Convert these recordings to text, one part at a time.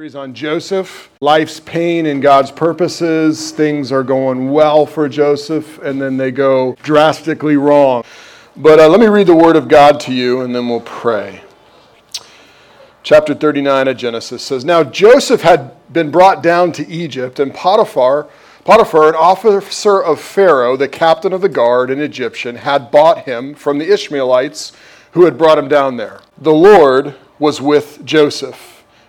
Series on Joseph, life's pain and God's purposes. Things are going well for Joseph, and then they go drastically wrong. But uh, let me read the Word of God to you, and then we'll pray. Chapter 39 of Genesis says Now Joseph had been brought down to Egypt, and Potiphar, Potiphar, an officer of Pharaoh, the captain of the guard, an Egyptian, had bought him from the Ishmaelites who had brought him down there. The Lord was with Joseph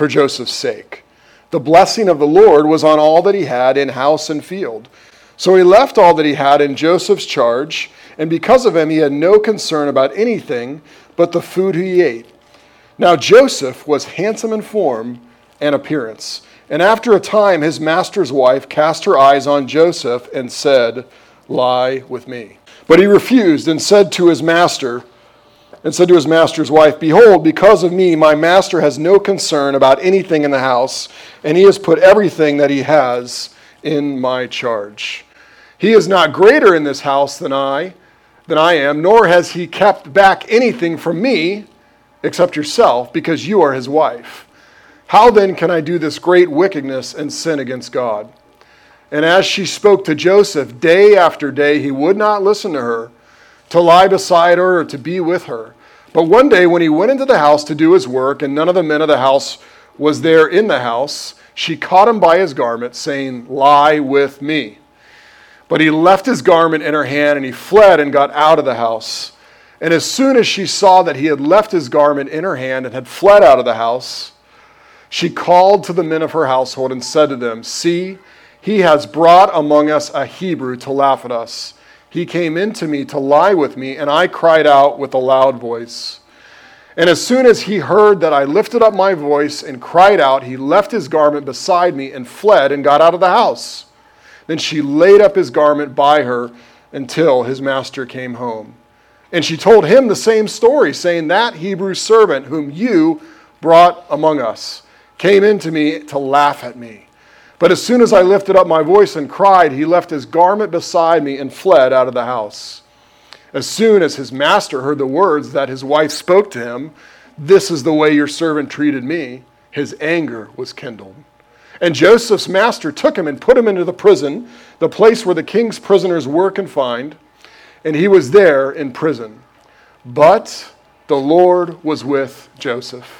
for Joseph's sake. The blessing of the Lord was on all that he had in house and field. So he left all that he had in Joseph's charge, and because of him, he had no concern about anything but the food he ate. Now Joseph was handsome in form and appearance. And after a time, his master's wife cast her eyes on Joseph and said, Lie with me. But he refused and said to his master, and said to his master's wife, Behold, because of me, my master has no concern about anything in the house, and he has put everything that he has in my charge. He is not greater in this house than I, than I am, nor has he kept back anything from me except yourself, because you are his wife. How then can I do this great wickedness and sin against God? And as she spoke to Joseph day after day, he would not listen to her to lie beside her or to be with her. But one day when he went into the house to do his work, and none of the men of the house was there in the house, she caught him by his garment, saying, Lie with me. But he left his garment in her hand, and he fled and got out of the house. And as soon as she saw that he had left his garment in her hand and had fled out of the house, she called to the men of her household and said to them, See, he has brought among us a Hebrew to laugh at us. He came into me to lie with me, and I cried out with a loud voice. And as soon as he heard that I lifted up my voice and cried out, he left his garment beside me and fled and got out of the house. Then she laid up his garment by her until his master came home. And she told him the same story, saying, That Hebrew servant whom you brought among us came in to me to laugh at me. But as soon as I lifted up my voice and cried, he left his garment beside me and fled out of the house. As soon as his master heard the words that his wife spoke to him, This is the way your servant treated me, his anger was kindled. And Joseph's master took him and put him into the prison, the place where the king's prisoners were confined, and he was there in prison. But the Lord was with Joseph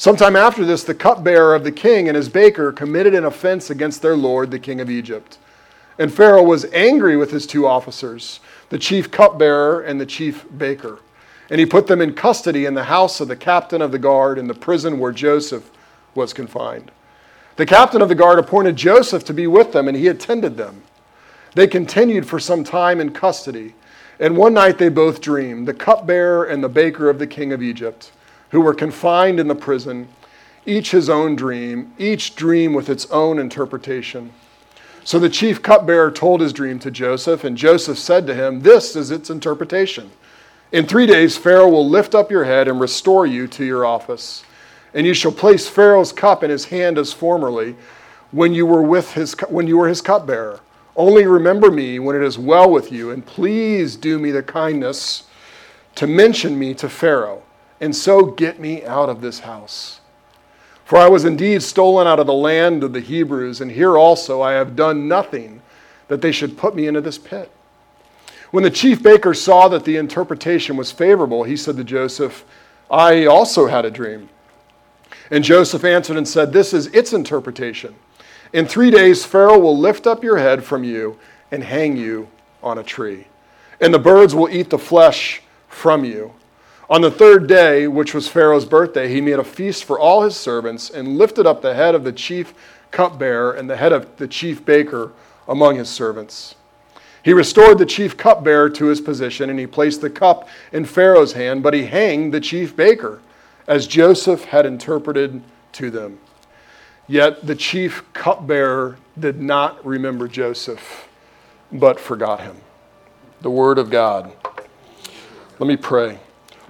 Sometime after this, the cupbearer of the king and his baker committed an offense against their lord, the king of Egypt. And Pharaoh was angry with his two officers, the chief cupbearer and the chief baker. And he put them in custody in the house of the captain of the guard in the prison where Joseph was confined. The captain of the guard appointed Joseph to be with them, and he attended them. They continued for some time in custody. And one night they both dreamed, the cupbearer and the baker of the king of Egypt who were confined in the prison, each his own dream, each dream with its own interpretation. So the chief cupbearer told his dream to Joseph, and Joseph said to him, This is its interpretation. In three days, Pharaoh will lift up your head and restore you to your office. And you shall place Pharaoh's cup in his hand as formerly, when you were, with his, when you were his cupbearer. Only remember me when it is well with you, and please do me the kindness to mention me to Pharaoh and so get me out of this house. For I was indeed stolen out of the land of the Hebrews, and here also I have done nothing that they should put me into this pit. When the chief baker saw that the interpretation was favorable, he said to Joseph, I also had a dream. And Joseph answered and said, This is its interpretation. In three days, Pharaoh will lift up your head from you and hang you on a tree, and the birds will eat the flesh from you. On the third day, which was Pharaoh's birthday, he made a feast for all his servants and lifted up the head of the chief cupbearer and the head of the chief baker among his servants. He restored the chief cupbearer to his position, and he placed the cup in Pharaoh's hand, but he hanged the chief baker, as Joseph had interpreted to them. Yet the chief cupbearer did not remember Joseph, but forgot him. The word of God. Let me pray.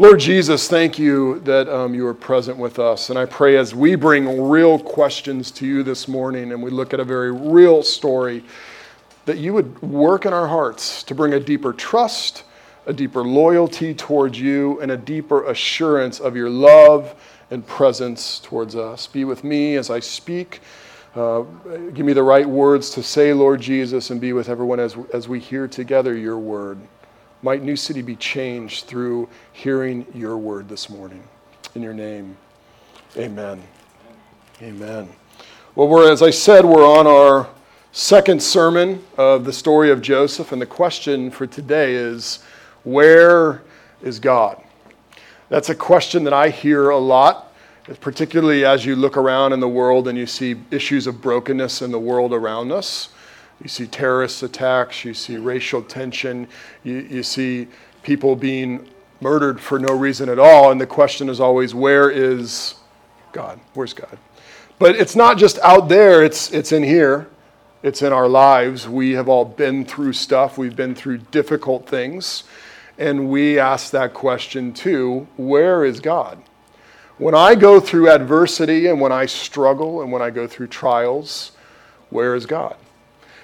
Lord Jesus, thank you that um, you are present with us. And I pray as we bring real questions to you this morning and we look at a very real story, that you would work in our hearts to bring a deeper trust, a deeper loyalty towards you, and a deeper assurance of your love and presence towards us. Be with me as I speak. Uh, give me the right words to say, Lord Jesus, and be with everyone as, as we hear together your word. Might New City be changed through hearing your word this morning. In your name, amen. Amen. Well, we're, as I said, we're on our second sermon of the story of Joseph, and the question for today is where is God? That's a question that I hear a lot, particularly as you look around in the world and you see issues of brokenness in the world around us. You see terrorist attacks, you see racial tension, you, you see people being murdered for no reason at all. And the question is always, where is God? Where's God? But it's not just out there, it's, it's in here, it's in our lives. We have all been through stuff, we've been through difficult things. And we ask that question too where is God? When I go through adversity and when I struggle and when I go through trials, where is God?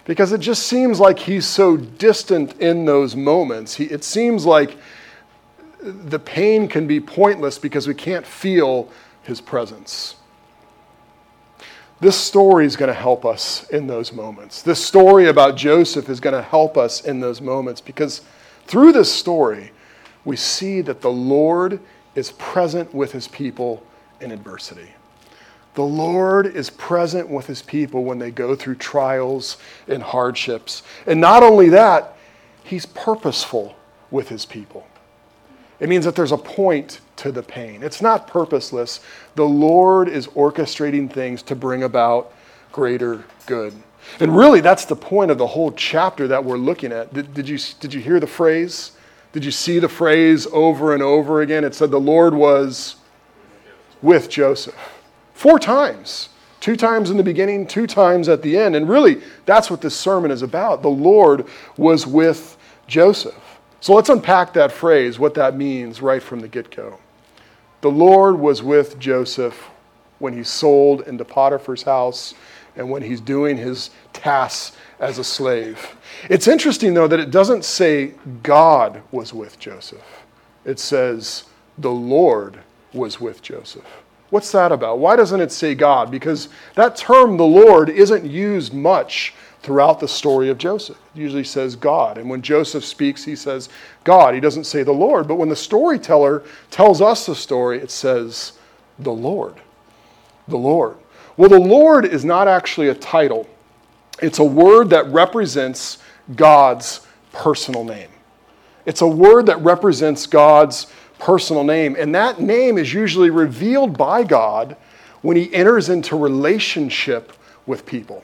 Because it just seems like he's so distant in those moments. He, it seems like the pain can be pointless because we can't feel his presence. This story is going to help us in those moments. This story about Joseph is going to help us in those moments because through this story, we see that the Lord is present with his people in adversity. The Lord is present with his people when they go through trials and hardships. And not only that, he's purposeful with his people. It means that there's a point to the pain. It's not purposeless. The Lord is orchestrating things to bring about greater good. And really, that's the point of the whole chapter that we're looking at. Did, did, you, did you hear the phrase? Did you see the phrase over and over again? It said the Lord was with Joseph. Four times. Two times in the beginning, two times at the end. And really, that's what this sermon is about. The Lord was with Joseph. So let's unpack that phrase, what that means right from the get go. The Lord was with Joseph when he sold into Potiphar's house and when he's doing his tasks as a slave. It's interesting, though, that it doesn't say God was with Joseph, it says the Lord was with Joseph. What's that about? Why doesn't it say God? Because that term, the Lord, isn't used much throughout the story of Joseph. It usually says God. And when Joseph speaks, he says God. He doesn't say the Lord. But when the storyteller tells us the story, it says the Lord. The Lord. Well, the Lord is not actually a title, it's a word that represents God's personal name. It's a word that represents God's personal name. And that name is usually revealed by God when he enters into relationship with people,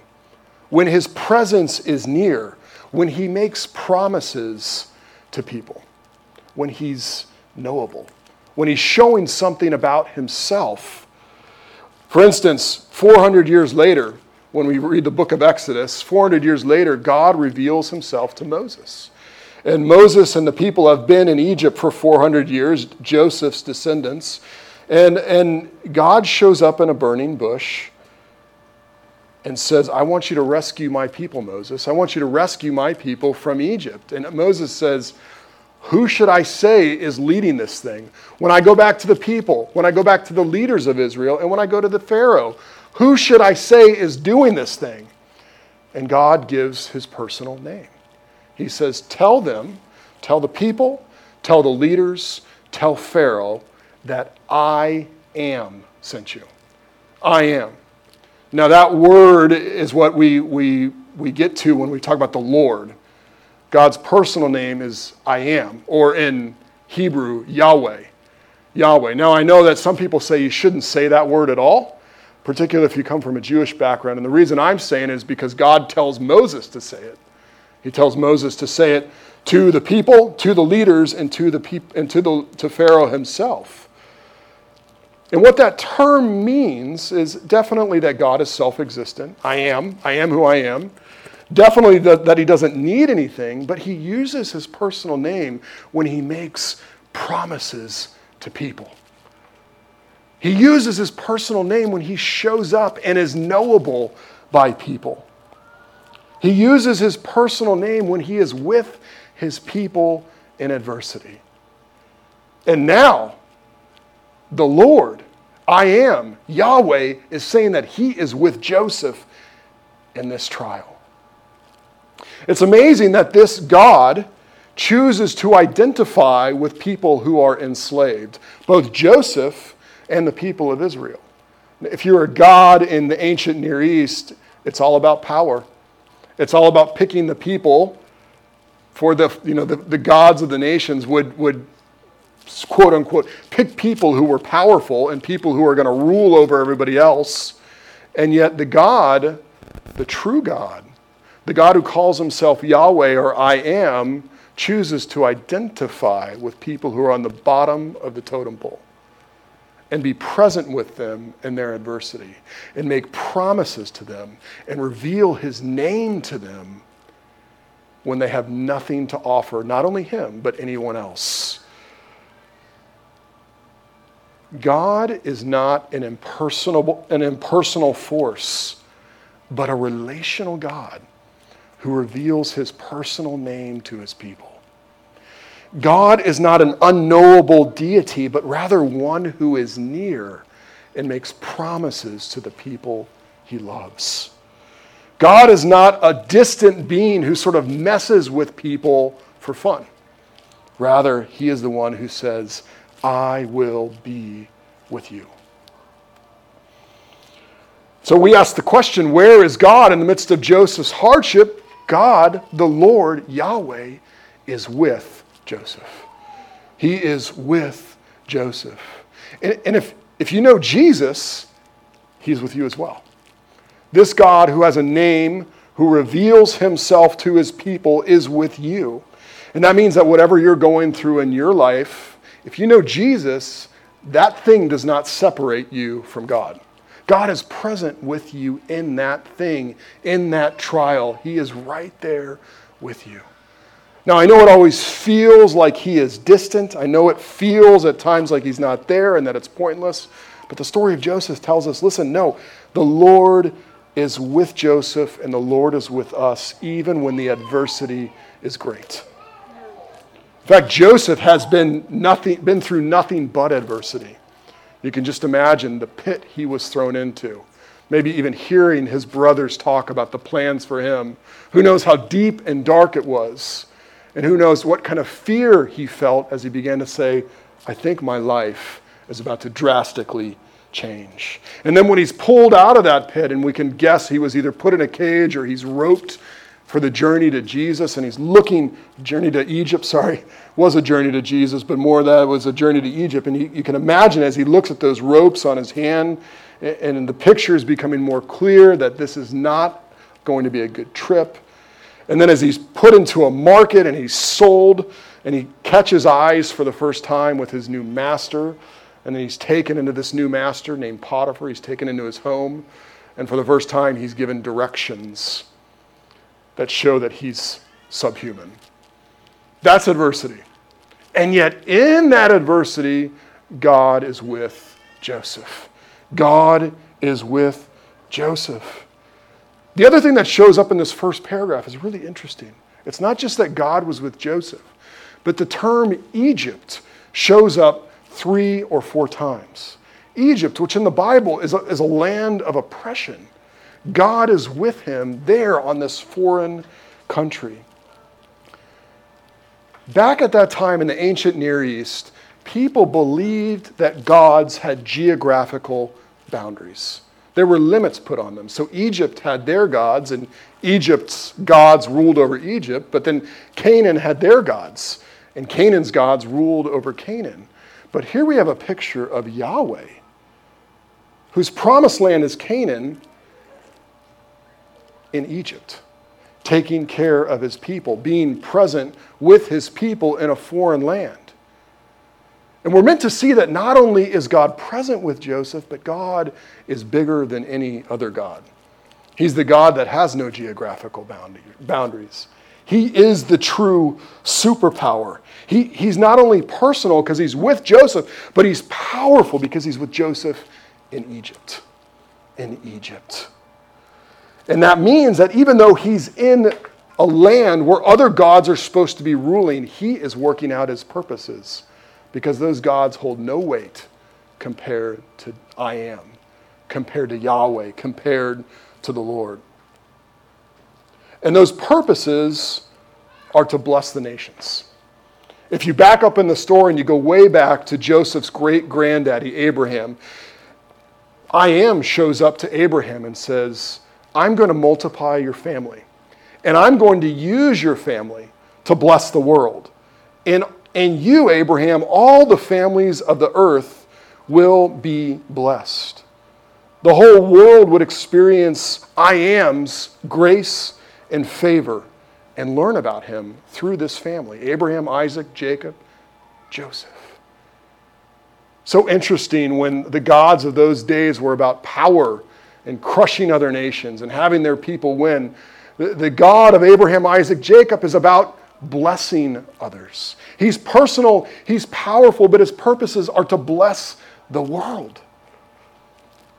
when his presence is near, when he makes promises to people, when he's knowable, when he's showing something about himself. For instance, 400 years later, when we read the book of Exodus, 400 years later, God reveals himself to Moses. And Moses and the people have been in Egypt for 400 years, Joseph's descendants. And, and God shows up in a burning bush and says, I want you to rescue my people, Moses. I want you to rescue my people from Egypt. And Moses says, Who should I say is leading this thing? When I go back to the people, when I go back to the leaders of Israel, and when I go to the Pharaoh, who should I say is doing this thing? And God gives his personal name. He says, Tell them, tell the people, tell the leaders, tell Pharaoh that I am sent you. I am. Now, that word is what we, we, we get to when we talk about the Lord. God's personal name is I am, or in Hebrew, Yahweh. Yahweh. Now, I know that some people say you shouldn't say that word at all, particularly if you come from a Jewish background. And the reason I'm saying it is because God tells Moses to say it. He tells Moses to say it to the people, to the leaders, and to the peop- and to the to Pharaoh himself. And what that term means is definitely that God is self-existent. I am. I am who I am. Definitely that, that he doesn't need anything, but he uses his personal name when he makes promises to people. He uses his personal name when he shows up and is knowable by people. He uses his personal name when he is with his people in adversity. And now, the Lord, I am, Yahweh, is saying that he is with Joseph in this trial. It's amazing that this God chooses to identify with people who are enslaved, both Joseph and the people of Israel. If you're a God in the ancient Near East, it's all about power. It's all about picking the people for the, you know, the, the gods of the nations would, would quote unquote pick people who were powerful and people who are going to rule over everybody else. And yet the God, the true God, the God who calls himself Yahweh or I am, chooses to identify with people who are on the bottom of the totem pole and be present with them in their adversity and make promises to them and reveal his name to them when they have nothing to offer, not only him, but anyone else. God is not an impersonal, an impersonal force, but a relational God who reveals his personal name to his people. God is not an unknowable deity, but rather one who is near and makes promises to the people he loves. God is not a distant being who sort of messes with people for fun. Rather, he is the one who says, I will be with you. So we ask the question where is God in the midst of Joseph's hardship? God, the Lord, Yahweh, is with Joseph. He is with Joseph. And, and if, if you know Jesus, he's with you as well. This God who has a name, who reveals himself to his people, is with you. And that means that whatever you're going through in your life, if you know Jesus, that thing does not separate you from God. God is present with you in that thing, in that trial. He is right there with you. Now, I know it always feels like He is distant. I know it feels at times like He's not there and that it's pointless. But the story of Joseph tells us listen, no, the Lord is with Joseph and the Lord is with us, even when the adversity is great. In fact, Joseph has been, nothing, been through nothing but adversity. You can just imagine the pit he was thrown into. Maybe even hearing his brothers talk about the plans for him. Who knows how deep and dark it was? And who knows what kind of fear he felt as he began to say, I think my life is about to drastically change. And then when he's pulled out of that pit, and we can guess he was either put in a cage or he's roped for the journey to Jesus, and he's looking, journey to Egypt, sorry, was a journey to Jesus, but more that was a journey to Egypt. And he, you can imagine as he looks at those ropes on his hand, and the picture is becoming more clear that this is not going to be a good trip. And then as he's put into a market and he's sold, and he catches eyes for the first time with his new master, and then he's taken into this new master named Potiphar, he's taken into his home, and for the first time he's given directions that show that he's subhuman. That's adversity. And yet, in that adversity, God is with Joseph. God is with Joseph. The other thing that shows up in this first paragraph is really interesting. It's not just that God was with Joseph, but the term Egypt shows up three or four times. Egypt, which in the Bible is a, is a land of oppression, God is with him there on this foreign country. Back at that time in the ancient Near East, people believed that gods had geographical boundaries. There were limits put on them. So Egypt had their gods, and Egypt's gods ruled over Egypt, but then Canaan had their gods, and Canaan's gods ruled over Canaan. But here we have a picture of Yahweh, whose promised land is Canaan in Egypt, taking care of his people, being present with his people in a foreign land. And we're meant to see that not only is God present with Joseph, but God is bigger than any other God. He's the God that has no geographical boundaries. He is the true superpower. He, he's not only personal because he's with Joseph, but he's powerful because he's with Joseph in Egypt. In Egypt. And that means that even though he's in a land where other gods are supposed to be ruling, he is working out his purposes because those gods hold no weight compared to I am, compared to Yahweh, compared to the Lord. And those purposes are to bless the nations. If you back up in the story and you go way back to Joseph's great granddaddy, Abraham, I am shows up to Abraham and says, I'm going to multiply your family, and I'm going to use your family to bless the world. And and you, Abraham, all the families of the earth will be blessed. The whole world would experience I am's grace and favor and learn about him through this family Abraham, Isaac, Jacob, Joseph. So interesting when the gods of those days were about power and crushing other nations and having their people win. The, the God of Abraham, Isaac, Jacob is about blessing others. He's personal, he's powerful, but his purposes are to bless the world.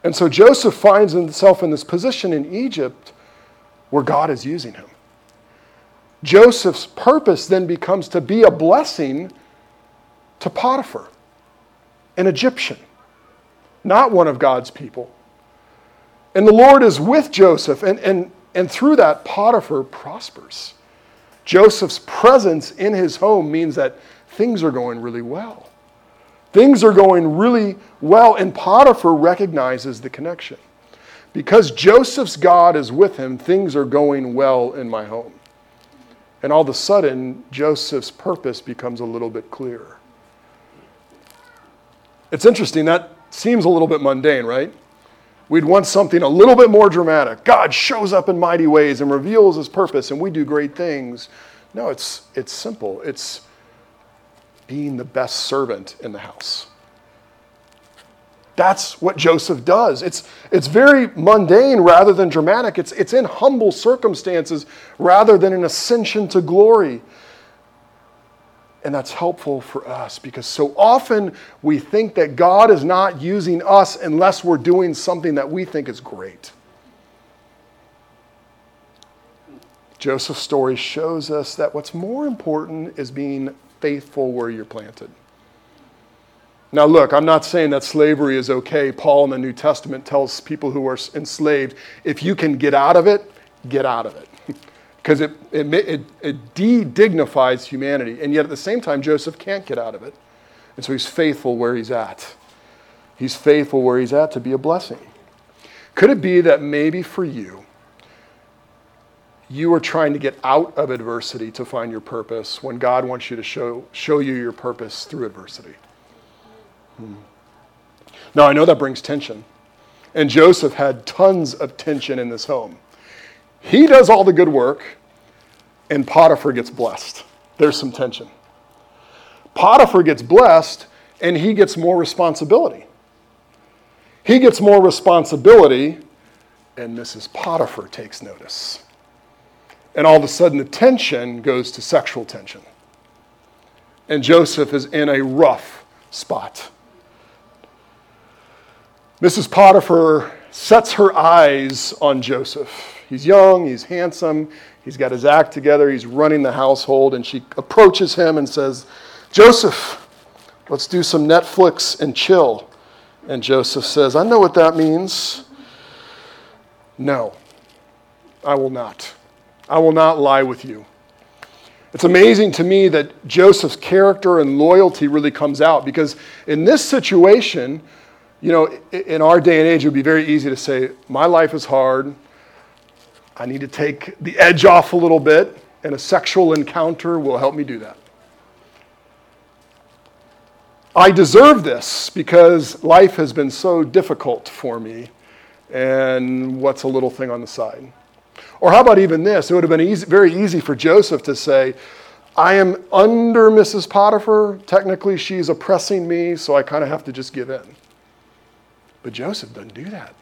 And so Joseph finds himself in this position in Egypt where God is using him. Joseph's purpose then becomes to be a blessing to Potiphar, an Egyptian, not one of God's people. And the Lord is with Joseph, and, and, and through that, Potiphar prospers. Joseph's presence in his home means that things are going really well. Things are going really well, and Potiphar recognizes the connection. Because Joseph's God is with him, things are going well in my home. And all of a sudden, Joseph's purpose becomes a little bit clearer. It's interesting, that seems a little bit mundane, right? We'd want something a little bit more dramatic. God shows up in mighty ways and reveals his purpose, and we do great things. No, it's, it's simple. It's being the best servant in the house. That's what Joseph does. It's, it's very mundane rather than dramatic. It's, it's in humble circumstances rather than an ascension to glory. And that's helpful for us because so often we think that God is not using us unless we're doing something that we think is great. Joseph's story shows us that what's more important is being faithful where you're planted. Now, look, I'm not saying that slavery is okay. Paul in the New Testament tells people who are enslaved if you can get out of it, get out of it because it, it, it, it de dignifies humanity. And yet at the same time, Joseph can't get out of it. And so he's faithful where he's at. He's faithful where he's at to be a blessing. Could it be that maybe for you, you are trying to get out of adversity to find your purpose when God wants you to show, show you your purpose through adversity? Hmm. Now, I know that brings tension. And Joseph had tons of tension in this home. He does all the good work, and Potiphar gets blessed. There's some tension. Potiphar gets blessed, and he gets more responsibility. He gets more responsibility, and Mrs. Potiphar takes notice. And all of a sudden, the tension goes to sexual tension. And Joseph is in a rough spot. Mrs. Potiphar sets her eyes on Joseph He's young, he's handsome, he's got his act together, he's running the household, and she approaches him and says, Joseph, let's do some Netflix and chill. And Joseph says, I know what that means. No, I will not. I will not lie with you. It's amazing to me that Joseph's character and loyalty really comes out because in this situation, You know, in our day and age, it would be very easy to say, My life is hard. I need to take the edge off a little bit, and a sexual encounter will help me do that. I deserve this because life has been so difficult for me, and what's a little thing on the side? Or how about even this? It would have been easy, very easy for Joseph to say, I am under Mrs. Potiphar. Technically, she's oppressing me, so I kind of have to just give in. But Joseph doesn't do that.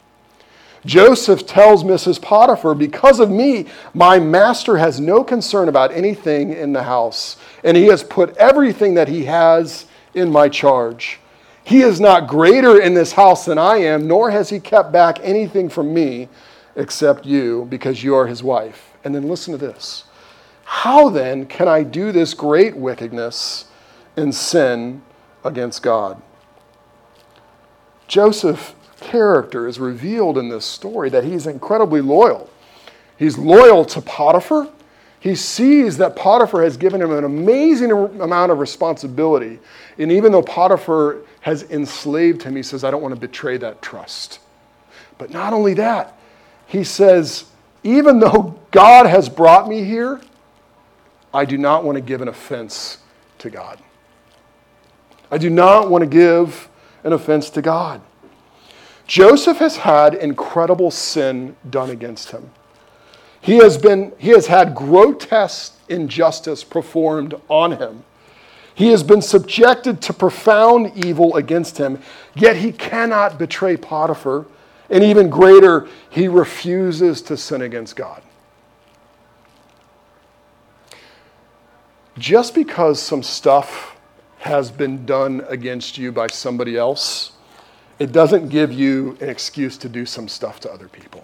Joseph tells Mrs. Potiphar, Because of me, my master has no concern about anything in the house, and he has put everything that he has in my charge. He is not greater in this house than I am, nor has he kept back anything from me except you, because you are his wife. And then listen to this How then can I do this great wickedness and sin against God? Joseph character is revealed in this story that he's incredibly loyal. He's loyal to Potiphar. He sees that Potiphar has given him an amazing amount of responsibility. And even though Potiphar has enslaved him, he says, I don't want to betray that trust. But not only that, he says, even though God has brought me here, I do not want to give an offense to God. I do not want to give an offense to God. Joseph has had incredible sin done against him. He has, been, he has had grotesque injustice performed on him. He has been subjected to profound evil against him, yet he cannot betray Potiphar. And even greater, he refuses to sin against God. Just because some stuff has been done against you by somebody else it doesn't give you an excuse to do some stuff to other people.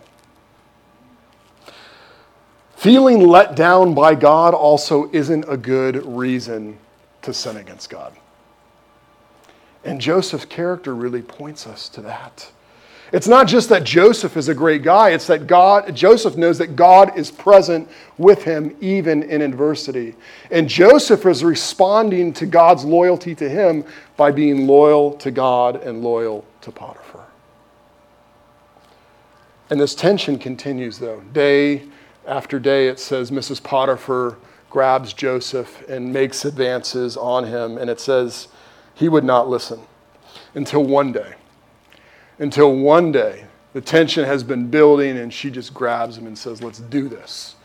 Feeling let down by God also isn't a good reason to sin against God. And Joseph's character really points us to that. It's not just that Joseph is a great guy, it's that God, Joseph knows that God is present with him even in adversity. And Joseph is responding to God's loyalty to him by being loyal to God and loyal to Potiphar. And this tension continues, though. Day after day, it says Mrs. Potiphar grabs Joseph and makes advances on him. And it says he would not listen until one day until one day the tension has been building and she just grabs him and says, Let's do this.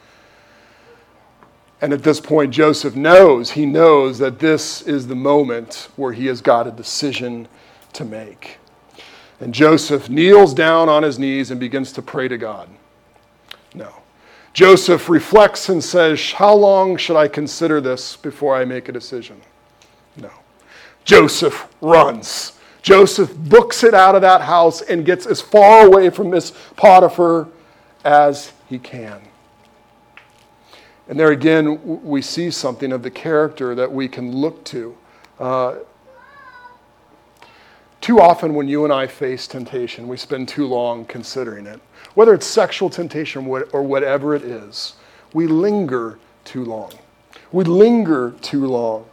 And at this point, Joseph knows, he knows that this is the moment where he has got a decision to make. And Joseph kneels down on his knees and begins to pray to God. No. Joseph reflects and says, How long should I consider this before I make a decision? No. Joseph runs. Joseph books it out of that house and gets as far away from Miss Potiphar as he can. And there again, we see something of the character that we can look to. Uh, too often, when you and I face temptation, we spend too long considering it. Whether it's sexual temptation or whatever it is, we linger too long. We linger too long.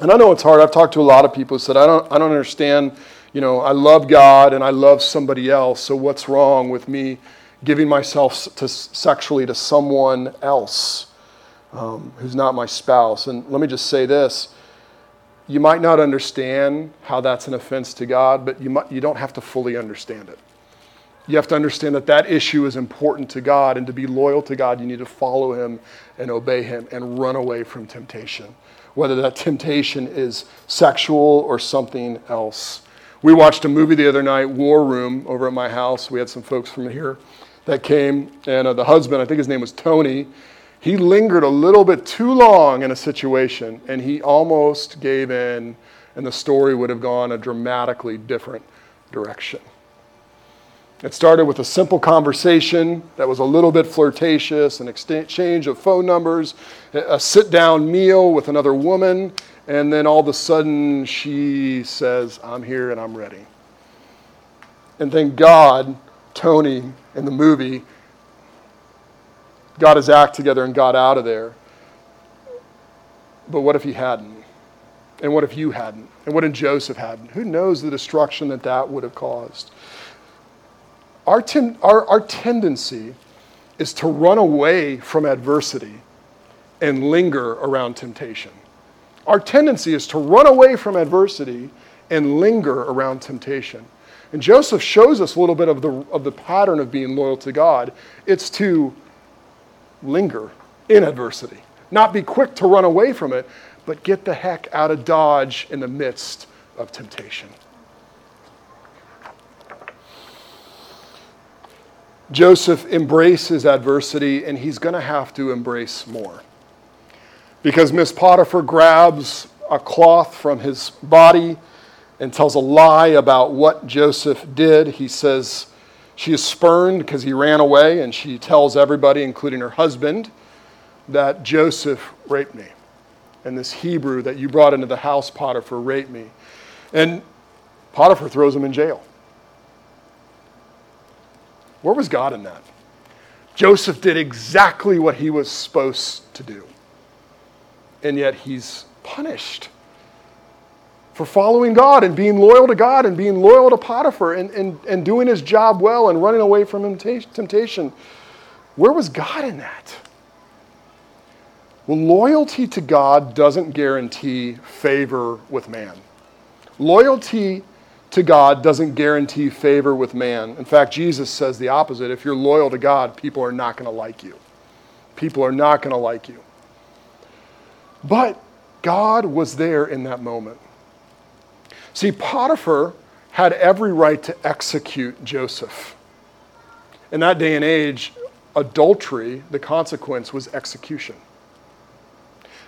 And I know it's hard. I've talked to a lot of people who said, I don't, I don't understand. You know, I love God and I love somebody else. So what's wrong with me giving myself to, sexually to someone else um, who's not my spouse? And let me just say this. You might not understand how that's an offense to God, but you, might, you don't have to fully understand it. You have to understand that that issue is important to God, and to be loyal to God, you need to follow Him and obey Him and run away from temptation whether that temptation is sexual or something else. We watched a movie the other night, War Room, over at my house. We had some folks from here that came, and uh, the husband, I think his name was Tony, he lingered a little bit too long in a situation, and he almost gave in, and the story would have gone a dramatically different direction. It started with a simple conversation that was a little bit flirtatious, an exchange of phone numbers, a sit down meal with another woman, and then all of a sudden she says, I'm here and I'm ready. And thank God, Tony in the movie got his act together and got out of there. But what if he hadn't? And what if you hadn't? And what if Joseph hadn't? Who knows the destruction that that would have caused? Our, ten, our, our tendency is to run away from adversity and linger around temptation. Our tendency is to run away from adversity and linger around temptation. And Joseph shows us a little bit of the, of the pattern of being loyal to God. It's to linger in adversity, not be quick to run away from it, but get the heck out of Dodge in the midst of temptation. Joseph embraces adversity, and he's going to have to embrace more. Because Miss Potiphar grabs a cloth from his body and tells a lie about what Joseph did. He says she is spurned because he ran away, and she tells everybody, including her husband, that Joseph raped me. And this Hebrew that you brought into the house, Potiphar, raped me. And Potiphar throws him in jail. Where was God in that? Joseph did exactly what he was supposed to do. And yet he's punished for following God and being loyal to God and being loyal to Potiphar and, and, and doing his job well and running away from temptation. Where was God in that? Well, loyalty to God doesn't guarantee favor with man. Loyalty to God doesn't guarantee favor with man. In fact, Jesus says the opposite. If you're loyal to God, people are not going to like you. People are not going to like you. But God was there in that moment. See, Potiphar had every right to execute Joseph. In that day and age, adultery, the consequence was execution.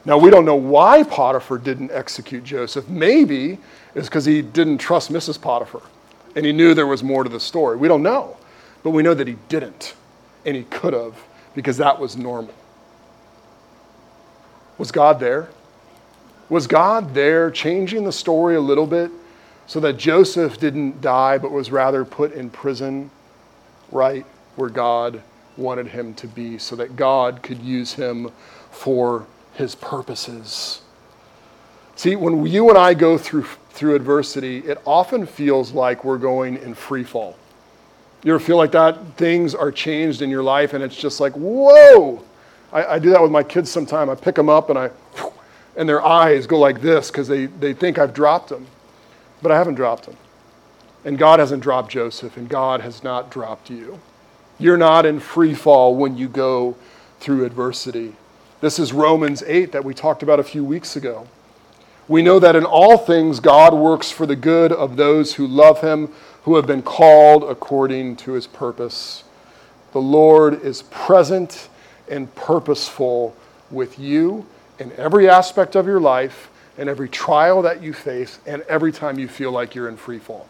Now, we don't know why Potiphar didn't execute Joseph. Maybe it's because he didn't trust Mrs. Potiphar and he knew there was more to the story. We don't know. But we know that he didn't and he could have because that was normal. Was God there? Was God there changing the story a little bit so that Joseph didn't die but was rather put in prison right where God wanted him to be so that God could use him for his purposes. See, when you and I go through, through adversity, it often feels like we're going in free fall. You ever feel like that? Things are changed in your life, and it's just like, whoa! I, I do that with my kids sometimes. I pick them up and I, and their eyes go like this because they, they think I've dropped them. But I haven't dropped them. And God hasn't dropped Joseph, and God has not dropped you. You're not in free fall when you go through adversity. This is Romans 8 that we talked about a few weeks ago. We know that in all things God works for the good of those who love him, who have been called according to his purpose. The Lord is present and purposeful with you in every aspect of your life and every trial that you face and every time you feel like you're in free fall.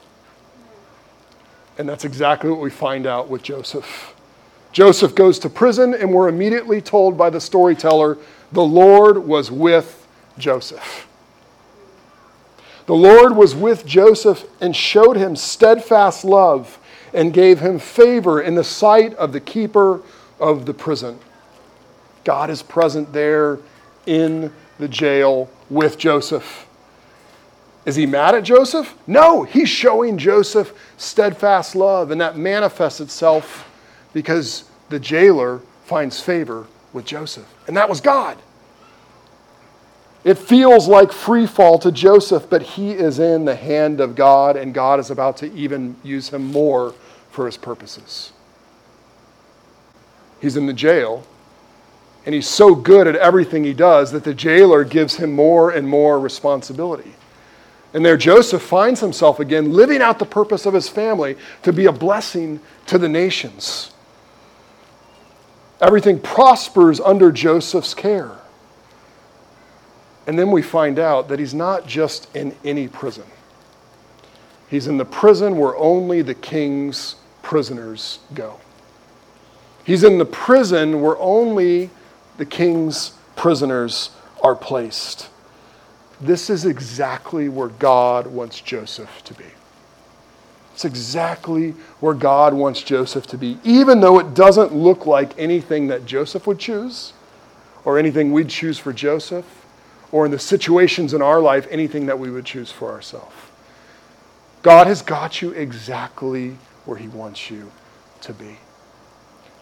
And that's exactly what we find out with Joseph. Joseph goes to prison, and we're immediately told by the storyteller the Lord was with Joseph. The Lord was with Joseph and showed him steadfast love and gave him favor in the sight of the keeper of the prison. God is present there in the jail with Joseph. Is he mad at Joseph? No, he's showing Joseph steadfast love, and that manifests itself because the jailer finds favor with Joseph. And that was God. It feels like free fall to Joseph, but he is in the hand of God, and God is about to even use him more for his purposes. He's in the jail, and he's so good at everything he does that the jailer gives him more and more responsibility. And there, Joseph finds himself again living out the purpose of his family to be a blessing to the nations. Everything prospers under Joseph's care. And then we find out that he's not just in any prison, he's in the prison where only the king's prisoners go. He's in the prison where only the king's prisoners are placed. This is exactly where God wants Joseph to be. It's exactly where God wants Joseph to be, even though it doesn't look like anything that Joseph would choose or anything we'd choose for Joseph or in the situations in our life anything that we would choose for ourselves. God has got you exactly where He wants you to be.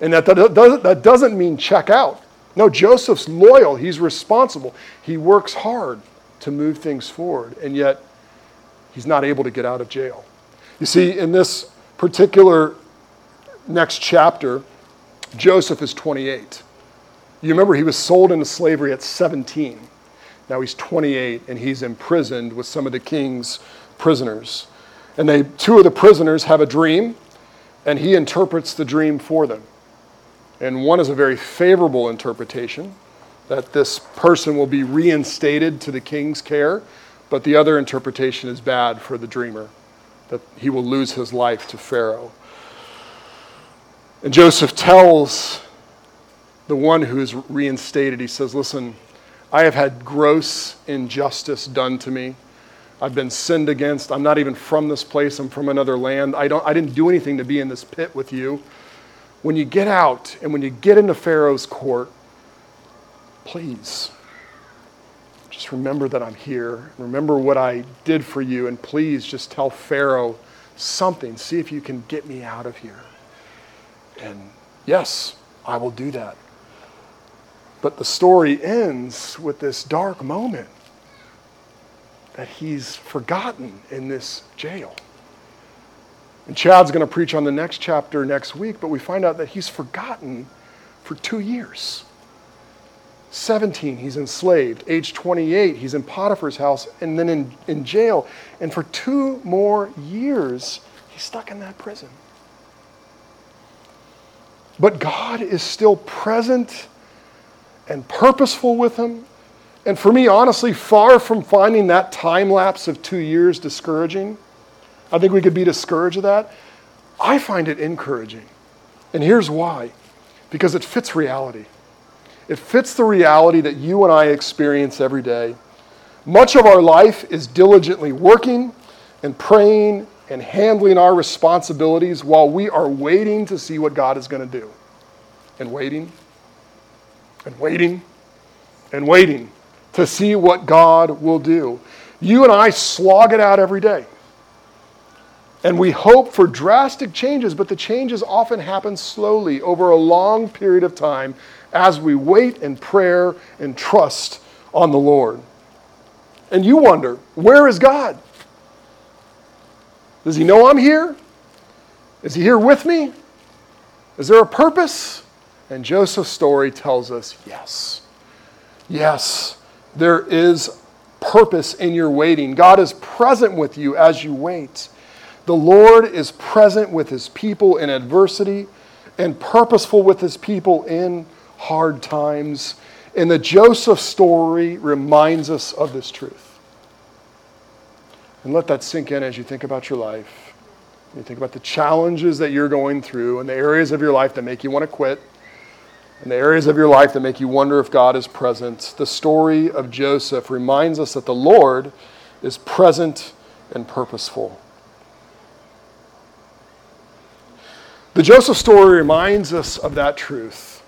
And that, that, doesn't mean check out. No, Joseph's loyal. He's responsible. He works hard to move things forward, and yet he's not able to get out of jail. You see, in this particular next chapter, Joseph is 28. You remember he was sold into slavery at 17. Now he's 28 and he's imprisoned with some of the king's prisoners. And they, two of the prisoners have a dream, and he interprets the dream for them. And one is a very favorable interpretation that this person will be reinstated to the king's care, but the other interpretation is bad for the dreamer, that he will lose his life to Pharaoh. And Joseph tells the one who is reinstated, he says, Listen, I have had gross injustice done to me. I've been sinned against. I'm not even from this place. I'm from another land. I, don't, I didn't do anything to be in this pit with you. When you get out and when you get into Pharaoh's court, please just remember that I'm here. Remember what I did for you. And please just tell Pharaoh something. See if you can get me out of here. And yes, I will do that. But the story ends with this dark moment that he's forgotten in this jail. And Chad's going to preach on the next chapter next week, but we find out that he's forgotten for two years. 17, he's enslaved. Age 28, he's in Potiphar's house and then in, in jail. And for two more years, he's stuck in that prison. But God is still present and purposeful with him. And for me, honestly, far from finding that time lapse of two years discouraging, I think we could be discouraged of that. I find it encouraging. And here's why because it fits reality. It fits the reality that you and I experience every day. Much of our life is diligently working and praying and handling our responsibilities while we are waiting to see what God is going to do. And waiting and waiting and waiting to see what God will do. You and I slog it out every day. And we hope for drastic changes, but the changes often happen slowly over a long period of time as we wait in prayer and trust on the Lord. And you wonder, where is God? Does he know I'm here? Is he here with me? Is there a purpose? And Joseph's story tells us yes. Yes, there is purpose in your waiting. God is present with you as you wait. The Lord is present with his people in adversity and purposeful with his people in hard times. And the Joseph story reminds us of this truth. And let that sink in as you think about your life. You think about the challenges that you're going through and the areas of your life that make you want to quit and the areas of your life that make you wonder if God is present. The story of Joseph reminds us that the Lord is present and purposeful. The Joseph story reminds us of that truth.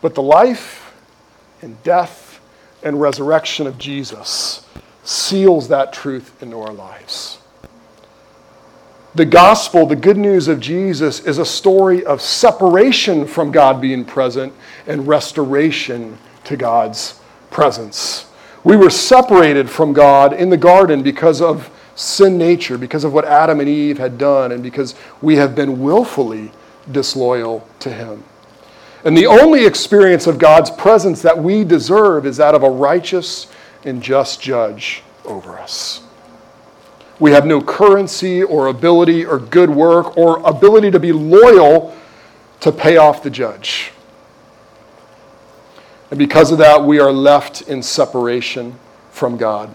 But the life and death and resurrection of Jesus seals that truth into our lives. The gospel, the good news of Jesus, is a story of separation from God being present and restoration to God's presence. We were separated from God in the garden because of sin nature, because of what Adam and Eve had done, and because we have been willfully disloyal to Him. And the only experience of God's presence that we deserve is that of a righteous and just judge over us. We have no currency or ability or good work or ability to be loyal to pay off the judge. And because of that, we are left in separation from God.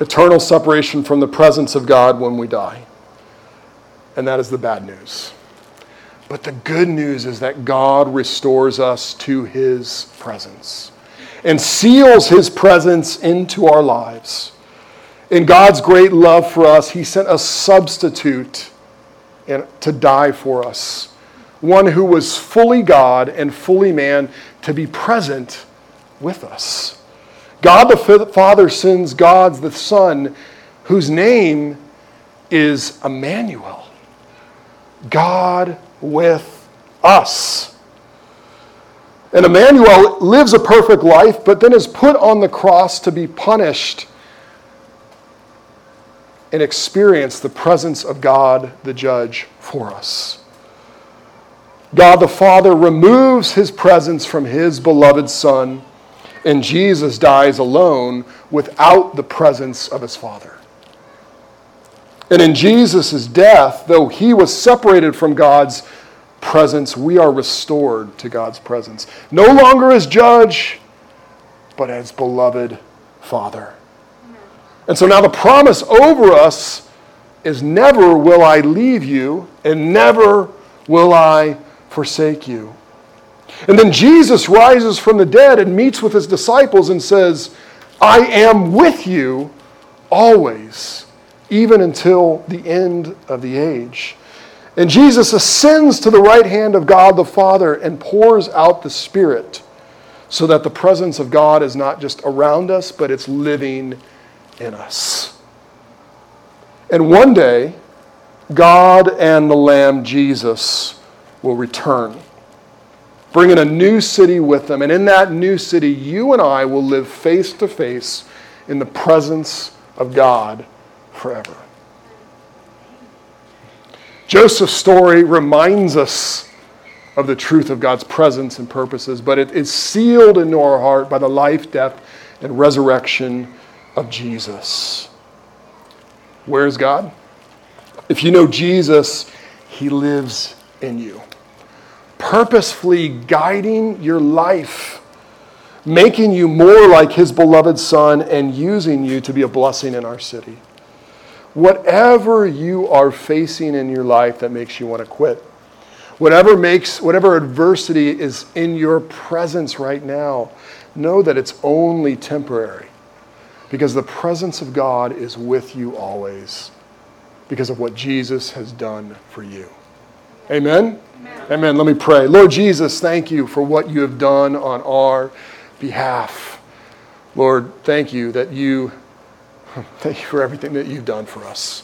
Eternal separation from the presence of God when we die. And that is the bad news. But the good news is that God restores us to his presence and seals his presence into our lives. In God's great love for us, He sent a substitute to die for us one who was fully God and fully man, to be present with us. God the Father sends God the Son, whose name is Emmanuel. God with us. And Emmanuel lives a perfect life, but then is put on the cross to be punished and experience the presence of God the judge for us. God the Father removes his presence from his beloved Son, and Jesus dies alone without the presence of his Father. And in Jesus' death, though he was separated from God's presence, we are restored to God's presence. No longer as judge, but as beloved Father. And so now the promise over us is never will I leave you, and never will I forsake you. And then Jesus rises from the dead and meets with his disciples and says, I am with you always, even until the end of the age. And Jesus ascends to the right hand of God the Father and pours out the Spirit so that the presence of God is not just around us, but it's living in us. And one day, God and the Lamb Jesus will return, bringing a new city with them. And in that new city, you and I will live face to face in the presence of God forever. Joseph's story reminds us of the truth of God's presence and purposes, but it is sealed into our heart by the life, death, and resurrection of Jesus. Where is God? If you know Jesus, He lives in you, purposefully guiding your life, making you more like His beloved Son, and using you to be a blessing in our city. Whatever you are facing in your life that makes you want to quit, whatever makes whatever adversity is in your presence right now, know that it's only temporary because the presence of God is with you always because of what Jesus has done for you. Amen? Amen? Amen. Let me pray. Lord Jesus, thank you for what you have done on our behalf. Lord, thank you that you thank you for everything that you've done for us.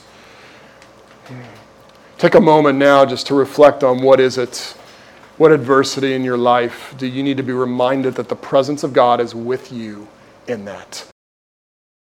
Take a moment now just to reflect on what is it? What adversity in your life do you need to be reminded that the presence of God is with you in that?